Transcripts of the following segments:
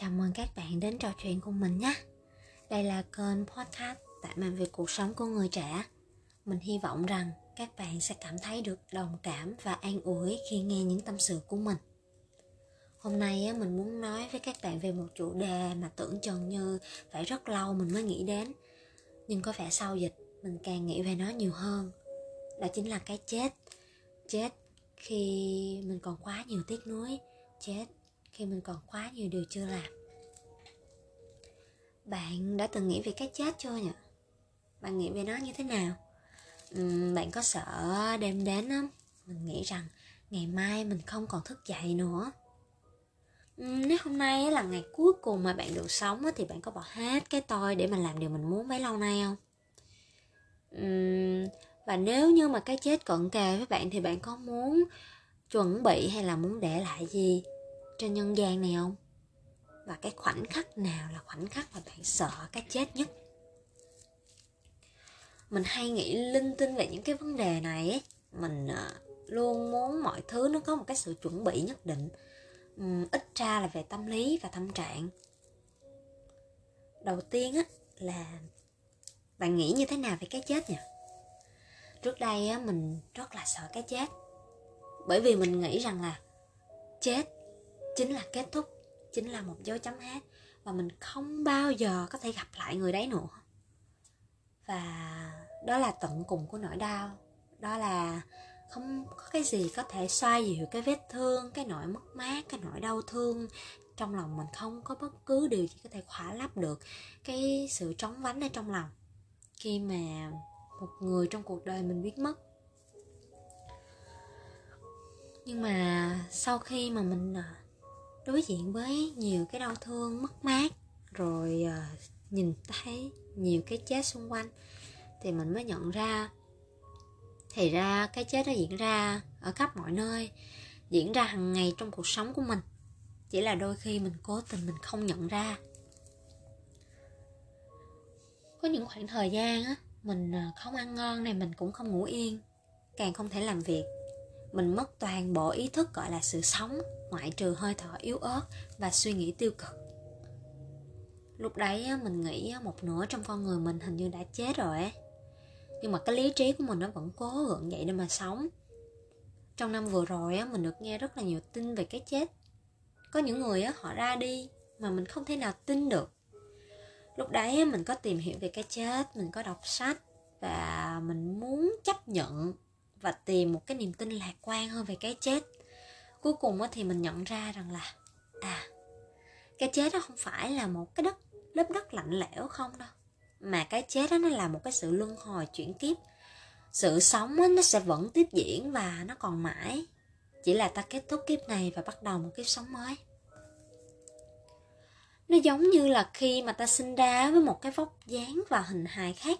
Chào mừng các bạn đến trò chuyện cùng mình nhé. Đây là kênh podcast tại mang về cuộc sống của người trẻ. Mình hy vọng rằng các bạn sẽ cảm thấy được đồng cảm và an ủi khi nghe những tâm sự của mình. Hôm nay mình muốn nói với các bạn về một chủ đề mà tưởng chừng như phải rất lâu mình mới nghĩ đến. Nhưng có vẻ sau dịch, mình càng nghĩ về nó nhiều hơn. Đó chính là cái chết. Chết khi mình còn quá nhiều tiếc nuối. Chết khi mình còn quá nhiều điều chưa làm. Bạn đã từng nghĩ về cái chết chưa nhỉ? Bạn nghĩ về nó như thế nào? Uhm, bạn có sợ đêm đến không? Mình nghĩ rằng ngày mai mình không còn thức dậy nữa. Uhm, nếu hôm nay là ngày cuối cùng mà bạn được sống thì bạn có bỏ hết cái tôi để mà làm điều mình muốn bấy lâu nay không? Uhm, và nếu như mà cái chết cận kề với bạn thì bạn có muốn chuẩn bị hay là muốn để lại gì? Trên nhân gian này không? Và cái khoảnh khắc nào là khoảnh khắc mà bạn sợ cái chết nhất? Mình hay nghĩ linh tinh về những cái vấn đề này ấy. mình ờ, luôn muốn mọi thứ nó có một cái sự chuẩn bị nhất định. Ít ra là về tâm lý và tâm trạng. Đầu tiên á, là bạn nghĩ như thế nào về cái chết nhỉ? Trước đây á, mình rất là sợ cái chết. Bởi vì mình nghĩ rằng là chết chính là kết thúc, chính là một dấu chấm hết và mình không bao giờ có thể gặp lại người đấy nữa. Và đó là tận cùng của nỗi đau, đó là không có cái gì có thể xoa dịu cái vết thương, cái nỗi mất mát, cái nỗi đau thương trong lòng mình, không có bất cứ điều gì có thể khỏa lấp được cái sự trống vắng ở trong lòng. Khi mà một người trong cuộc đời mình biết mất. Nhưng mà sau khi mà mình à, đối diện với nhiều cái đau thương, mất mát, rồi ờ, nhìn thấy nhiều cái chết xung quanh, thì mình mới nhận ra, thì ra cái chết nó diễn ra ở khắp mọi nơi, diễn ra hàng ngày trong cuộc sống của mình. Chỉ là đôi khi mình cố tình mình không nhận ra. Có những khoảng thời gian á, mình ờ, không ăn ngon này, mình cũng không ngủ yên, càng không thể làm việc mình mất toàn bộ ý thức, gọi là sự sống, ngoại trừ hơi thở yếu ớt và suy nghĩ tiêu cực. Lúc đấy mình nghĩ một nửa trong con người mình hình như đã chết rồi nhưng mà cái lý trí của mình nó vẫn cố gượng dậy để mà sống. Trong năm vừa rồi á, mình được nghe rất là nhiều tin về cái chết. Có những người họ ra đi mà mình không thể nào tin được. Lúc đấy mình có tìm hiểu về cái chết, mình có đọc sách và mình muốn chấp nhận và tìm một cái niềm tin lạc quan hơn về cái chết. Cuối cùng thì mình nhận ra rằng là à cái chết đó không phải là một cái đất lớp đất lạnh lẽo không đâu mà cái chết đó nó là một cái sự luân hồi chuyển kiếp. Sự sống đó, nó sẽ vẫn tiếp diễn và nó còn mãi. Chỉ là ta kết thúc kiếp này và bắt đầu một kiếp sống mới. Nó giống như là khi mà ta sinh ra với một cái vóc dáng và hình hài khác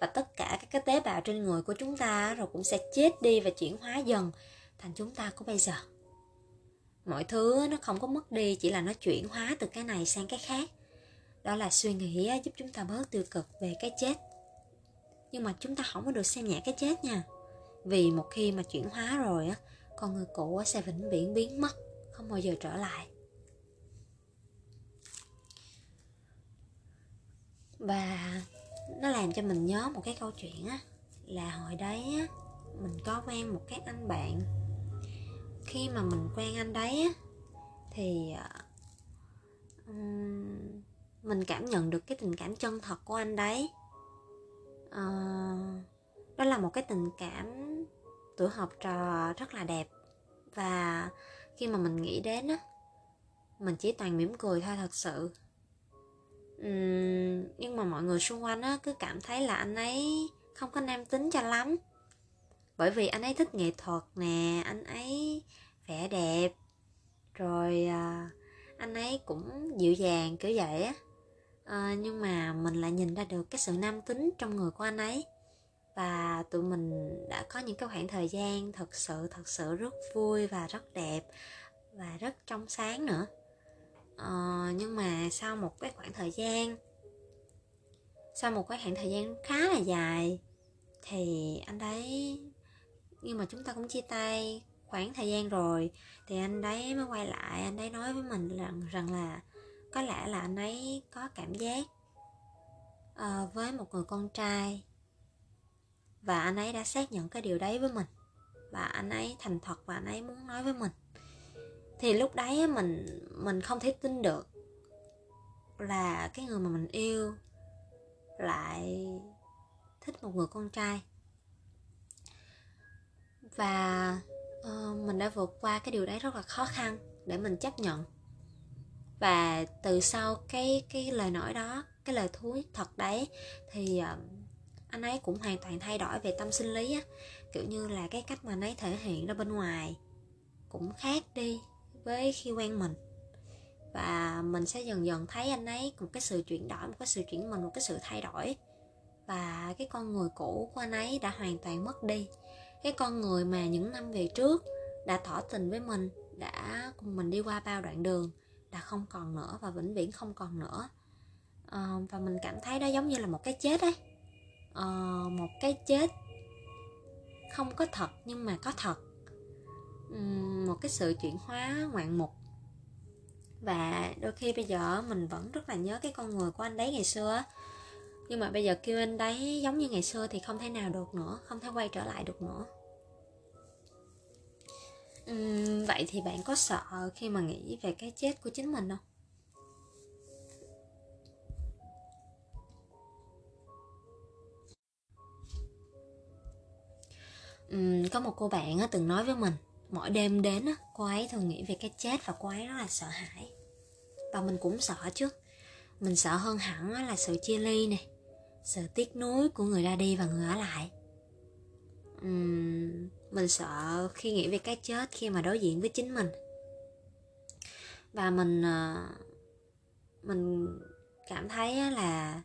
và tất cả các cái tế bào trên người của chúng ta rồi cũng sẽ chết đi và chuyển hóa dần thành chúng ta của bây giờ. Mọi thứ nó không có mất đi, chỉ là nó chuyển hóa từ cái này sang cái khác. Đó là suy nghĩ giúp chúng ta bớt tiêu cực về cái chết. Nhưng mà chúng ta không có được xem nhẹ cái chết nha. Vì một khi mà chuyển hóa rồi á, con người cũ sẽ vĩnh viễn biến mất, không bao giờ trở lại. Và nó làm cho mình nhớ một cái câu chuyện á là hồi đấy á mình có quen một cái anh bạn. Khi mà mình quen anh đấy á thì uh, mình cảm nhận được cái tình cảm chân thật của anh đấy. Uh, đó là một cái tình cảm tuổi học trò rất là đẹp. Và khi mà mình nghĩ đến á mình chỉ toàn mỉm cười thôi thật sự uhm, nhưng mà mọi người xung quanh á cứ cảm thấy là anh ấy không có nam tính cho lắm. Bởi vì anh ấy thích nghệ thuật nè anh ấy vẻ đẹp rồi à, anh ấy cũng dịu dàng kiểu vậy á. À, nhưng mà mình lại nhìn ra được cái sự nam tính trong người của anh ấy. Và tụi mình đã có những cái khoảng thời gian thật sự thật sự rất vui và rất đẹp và rất trong sáng nữa à, nhưng mà sau một cái khoảng thời gian sau một cái khoảng thời gian khá là dài thì anh đấy nhưng mà chúng ta cũng chia tay khoảng thời gian rồi thì anh đấy mới quay lại anh ấy nói với mình rằng rằng là có lẽ là anh ấy có cảm giác uh, với một người con trai. Và anh ấy đã xác nhận cái điều đấy với mình. Và anh ấy thành thật và anh ấy muốn nói với mình thì lúc đấy mình mình không thể tin được là cái người mà mình yêu lại thích một người con trai. Và uh, mình đã vượt qua cái điều đấy rất là khó khăn để mình chấp nhận. Và từ sau cái cái lời nói đó cái lời thú thật đấy thì uh, anh ấy cũng hoàn toàn thay đổi về tâm sinh lý á. Kiểu như là cái cách mà anh ấy thể hiện ra bên ngoài cũng khác đi với khi quen mình. Và mình sẽ dần dần thấy anh ấy một cái sự chuyển đổi một cái sự chuyển mình một cái sự thay đổi. Và cái con người cũ của anh ấy đã hoàn toàn mất đi. Cái con người mà những năm về trước đã tỏ tình với mình đã cùng mình đi qua bao đoạn đường đã không còn nữa và vĩnh viễn không còn nữa. À, và mình cảm thấy đó giống như là một cái chết ấy. À, một cái chết không có thật nhưng mà có thật. Uhm, một cái sự chuyển hóa ngoạn mục. Và đôi khi bây giờ mình vẫn rất là nhớ cái con người của anh đấy ngày xưa nhưng mà bây giờ kêu anh đấy giống như ngày xưa thì không thể nào được nữa không thể quay trở lại được nữa. Uhm, vậy thì bạn có sợ khi mà nghĩ về cái chết của chính mình không? Uhm, có một cô bạn từng nói với mình mỗi đêm đến á, cô ấy thường nghĩ về cái chết và cô ấy rất là sợ hãi. Và mình cũng sợ chứ. Mình sợ hơn hẳn là sự chia ly này sự tiếc nuối của người ra đi và người ở lại. Uhm, mình sợ khi nghĩ về cái chết khi mà đối diện với chính mình. Và mình uh, mình cảm thấy là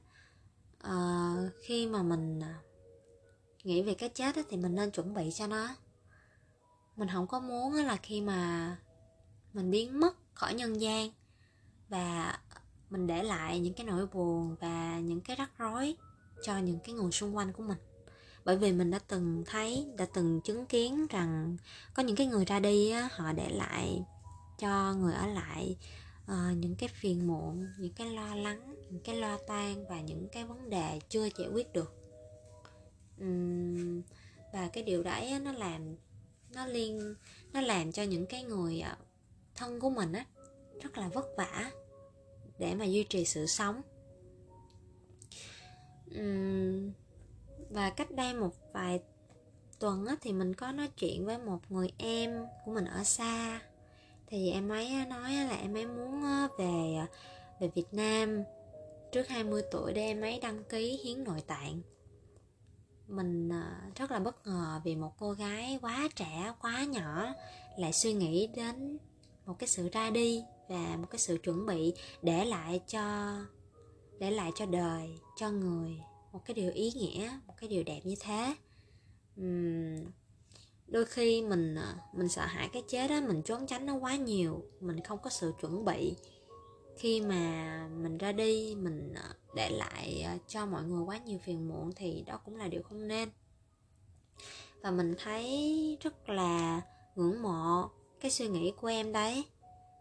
uh, khi mà mình ờ, nghĩ về cái chết thì mình nên chuẩn bị cho nó mình không có muốn là khi mà mình biến mất khỏi nhân gian và mình để lại những cái nỗi buồn và những cái rắc rối cho những cái người xung quanh của mình. Bởi vì mình đã từng thấy đã từng chứng kiến rằng có những cái người ra đi á, họ để lại cho người ở lại uh, những cái phiền muộn những cái lo lắng những cái lo toan và những cái vấn đề chưa giải quyết được. Uhm, và cái điều đấy á, nó làm nó liên nó làm cho những cái người ờ, thân của mình á rất là vất vả để mà duy trì sự sống. Và cách đây một vài tuần á, thì mình có nói chuyện với một người em của mình ở xa. Thì em ấy nói là em ấy muốn ờ, về ờ, về Việt Nam. Trước 20 tuổi để em ấy đăng ký hiến nội tạng mình à, rất là bất ngờ vì một cô gái quá trẻ quá nhỏ lại suy nghĩ đến một cái sự ra đi và một cái sự chuẩn bị để lại cho để lại cho đời cho người một cái điều ý nghĩa một cái điều đẹp như thế. Uhm, đôi khi mình à, mình sợ hãi cái chết đó mình trốn tránh nó quá nhiều mình không có sự chuẩn bị. Khi mà mình ra đi mình à, để lại ờ, cho mọi người quá nhiều phiền muộn thì đó cũng là điều không nên. Và mình thấy rất là ngưỡng mộ cái suy nghĩ của em đấy.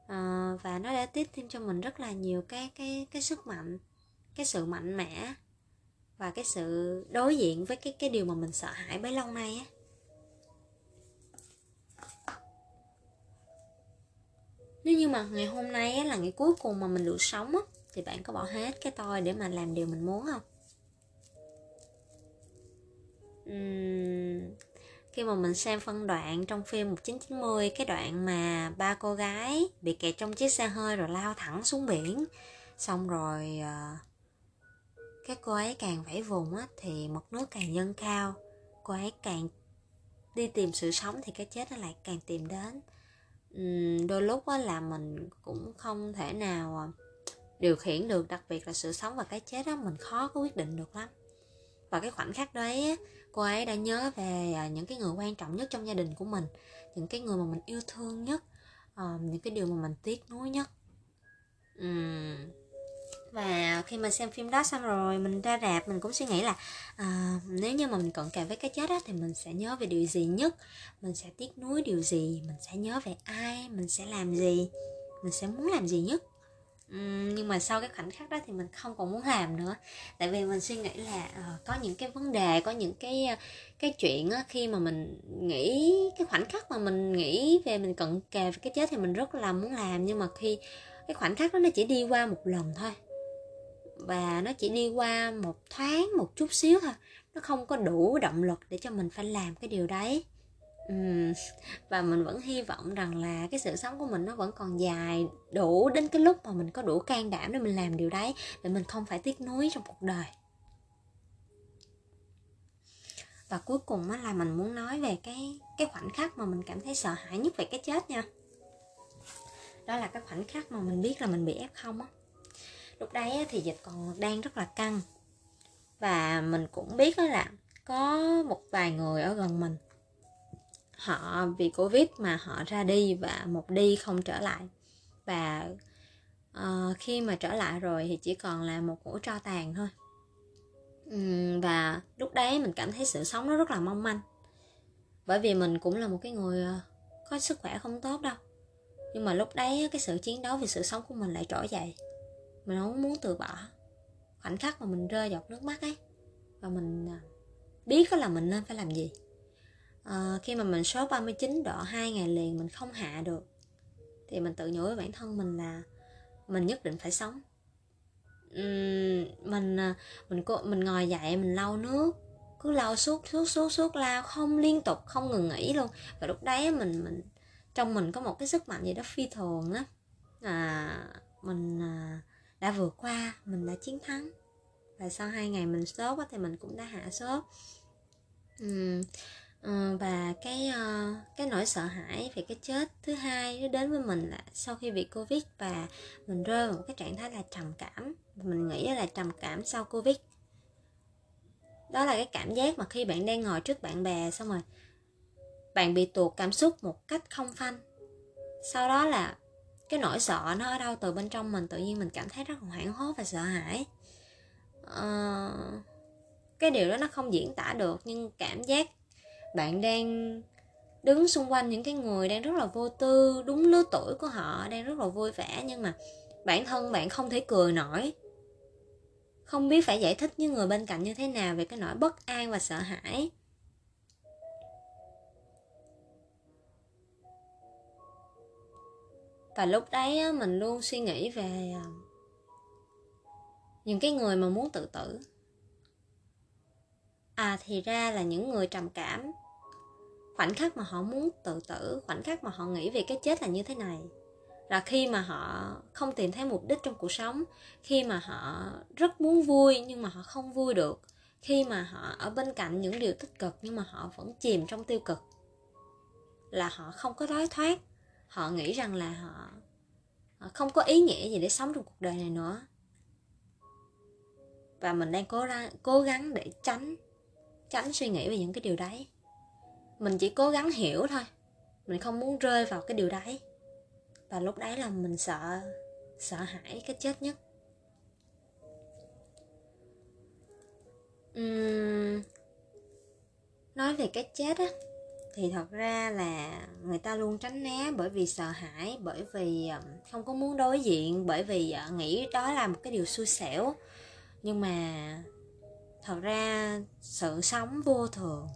À, và nó đã tiếp thêm cho mình rất là nhiều cái cái cái sức mạnh cái sự mạnh mẽ và cái sự đối diện với cái cái điều mà mình sợ hãi bấy lâu nay á. Nếu như mà ngày hôm nay á, là ngày cuối cùng mà mình được sống á, thì bạn có bỏ hết cái tôi để mà làm điều mình muốn không? Uhm, khi mà mình xem phân đoạn trong phim 1990 cái đoạn mà ba cô gái bị kẹt trong chiếc xe hơi rồi lao thẳng xuống biển xong rồi uh, cô ấy càng vẫy vùng á thì mực nước càng dâng cao cô ấy càng đi tìm sự sống thì cái chết nó lại càng tìm đến. Uhm, đôi lúc á là mình cũng không thể nào ờ, điều khiển được đặc biệt là sự sống và cái chết đó mình khó có quyết định được lắm. Và cái khoảnh khắc đấy cô ấy đã nhớ về à, những cái người quan trọng nhất trong gia đình của mình những cái người mà mình yêu thương nhất ờ, những cái điều mà mình tiếc nuối nhất. Và khi mà xem phim đó xong rồi mình ra rạp mình cũng suy nghĩ là à, nếu như mà mình cận kề với cái chết á thì mình sẽ nhớ về điều gì nhất? Mình sẽ tiếc nuối điều gì? Mình sẽ nhớ về ai? Mình sẽ làm gì? Mình sẽ muốn làm gì nhất? Uhm, nhưng mà sau cái khoảnh khắc đó thì mình không còn muốn làm nữa. Tại vì mình suy nghĩ là uh, có những cái vấn đề có những cái ờ, cái chuyện á, khi mà mình nghĩ cái khoảnh khắc mà mình nghĩ về mình cận kề về cái chết thì mình rất là muốn làm. Nhưng mà khi cái khoảnh khắc đó nó chỉ đi qua một lần thôi. Và nó chỉ đi qua một thoáng một chút xíu thôi. Nó không có đủ động lực để cho mình phải làm cái điều đấy. Ừ. và mình vẫn hy vọng rằng là cái sự sống của mình nó vẫn còn dài đủ đến cái lúc mà mình có đủ can đảm để mình làm điều đấy, để mình không phải tiếc nuối trong cuộc đời. Và cuối cùng á là mình muốn nói về cái cái khoảnh khắc mà mình cảm thấy sợ hãi nhất về cái chết nha. Đó là cái khoảnh khắc mà mình biết là mình bị ép không á. Lúc đấy thì dịch còn đang rất là căng. Và mình cũng biết đó là có một vài người ở gần mình họ vì covid mà họ ra đi và một đi không trở lại. Và uh, khi mà trở lại rồi thì chỉ còn là một củ tro tàn thôi. Uhm, và lúc đấy mình cảm thấy sự sống nó rất là mong manh. Bởi vì mình cũng là một cái người ờ, có sức khỏe không tốt đâu. Nhưng mà lúc đấy cái sự chiến đấu vì sự sống của mình lại trỗi dậy. Mình không muốn từ bỏ khoảnh khắc mà mình rơi giọt nước mắt ấy. Và mình ờ, biết biết là mình nên phải làm gì à, khi mà mình sốt 39 độ hai ngày liền mình không hạ được thì mình tự nhủ với bản thân mình là mình nhất định phải sống. Uhm, mình ờ, mình cô mình ngồi dậy mình lau nước cứ lau suốt suốt suốt suốt lau không liên tục không ngừng nghỉ luôn. Và lúc đấy mình mình trong mình có một cái sức mạnh gì đó phi thường á à, mình à, đã vượt qua mình đã chiến thắng. Và sau hai ngày mình sốt thì mình cũng đã hạ sốt uhm, uh, và cái uh, cái nỗi sợ hãi về cái chết thứ hai nó đến với mình là sau khi bị covid và mình rơi vào một cái trạng thái là trầm cảm. Mình nghĩ là trầm cảm sau covid. Đó là cái cảm giác mà khi bạn đang ngồi trước bạn bè xong rồi bạn bị tuột cảm xúc một cách không phanh. Sau đó là cái nỗi sợ nó ở đâu từ bên trong mình tự nhiên mình cảm thấy rất là hoảng hốt và sợ hãi. Uh, cái điều đó nó không diễn tả được nhưng cảm giác bạn đang đứng xung quanh những cái người đang rất là vô tư, đúng lứa tuổi của họ, đang rất là vui vẻ, nhưng mà bản thân bạn không thể cười nổi. Không biết phải giải thích với người bên cạnh như thế nào về cái nỗi bất an và sợ hãi. Và lúc đấy mình luôn suy nghĩ về à, những cái người mà muốn tự tử. À thì ra là những người trầm cảm khoảnh khắc mà họ muốn tự tử khoảnh khắc mà họ nghĩ về cái chết là như thế này. Là khi mà họ không tìm thấy mục đích trong cuộc sống khi mà họ rất muốn vui nhưng mà họ không vui được khi mà họ ở bên cạnh những điều tích cực nhưng mà họ vẫn chìm trong tiêu cực. Là họ không có lối thoát. Họ nghĩ rằng là họ, họ không có ý nghĩa gì để sống trong cuộc đời này nữa. Và mình đang cố ra cố gắng để tránh tránh suy nghĩ về những cái điều đấy mình chỉ cố gắng hiểu thôi. Mình không muốn rơi vào cái điều đấy. Và lúc đấy là mình sợ sợ hãi cái chết nhất. Uhm, nói về cái chết á thì thật ra là người ta luôn tránh né bởi vì sợ hãi bởi vì ờ, không có muốn đối diện bởi vì ờ, nghĩ đó là một cái điều xui xẻo. Nhưng mà thật ra sự sống vô thường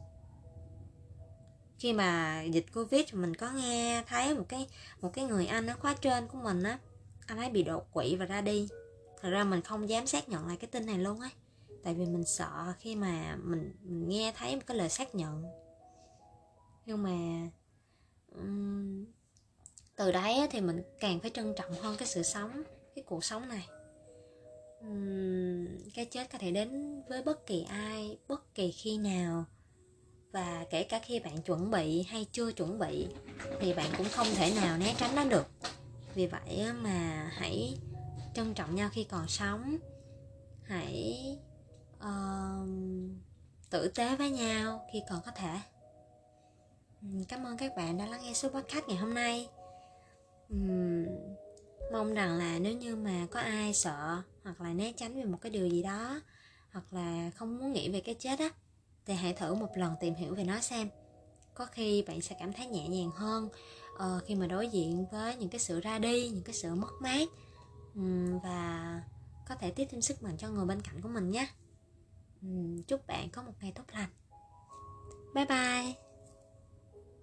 khi mà dịch covid mình có nghe thấy một cái một cái người anh ở khóa trên của mình á anh ấy bị đột quỵ và ra đi. Thật ra mình không dám xác nhận lại cái tin này luôn á tại vì mình sợ khi mà mình, mình nghe thấy một cái lời xác nhận. Nhưng mà um, từ đấy thì mình càng phải trân trọng hơn cái sự sống cái cuộc sống này. Um, cái chết có thể đến với bất kỳ ai bất kỳ khi nào và kể cả khi bạn chuẩn bị hay chưa chuẩn bị thì bạn cũng không thể nào né tránh nó được. Vì vậy mà hãy trân trọng nhau khi còn sống. Hãy uh, tử tế với nhau khi còn có thể. Cảm ơn các bạn đã lắng nghe số podcast ngày hôm nay. Uhm, mong rằng là nếu như mà có ai sợ hoặc là né tránh về một cái điều gì đó hoặc là không muốn nghĩ về cái chết á thì hãy thử một lần tìm hiểu về nó xem. Có khi bạn sẽ cảm thấy nhẹ nhàng hơn uh, khi mà đối diện với những cái sự ra đi những cái sự mất mát. Um, và có thể tiếp thêm sức mạnh cho người bên cạnh của mình nhé. Um, chúc bạn có một ngày tốt lành. Bye bye.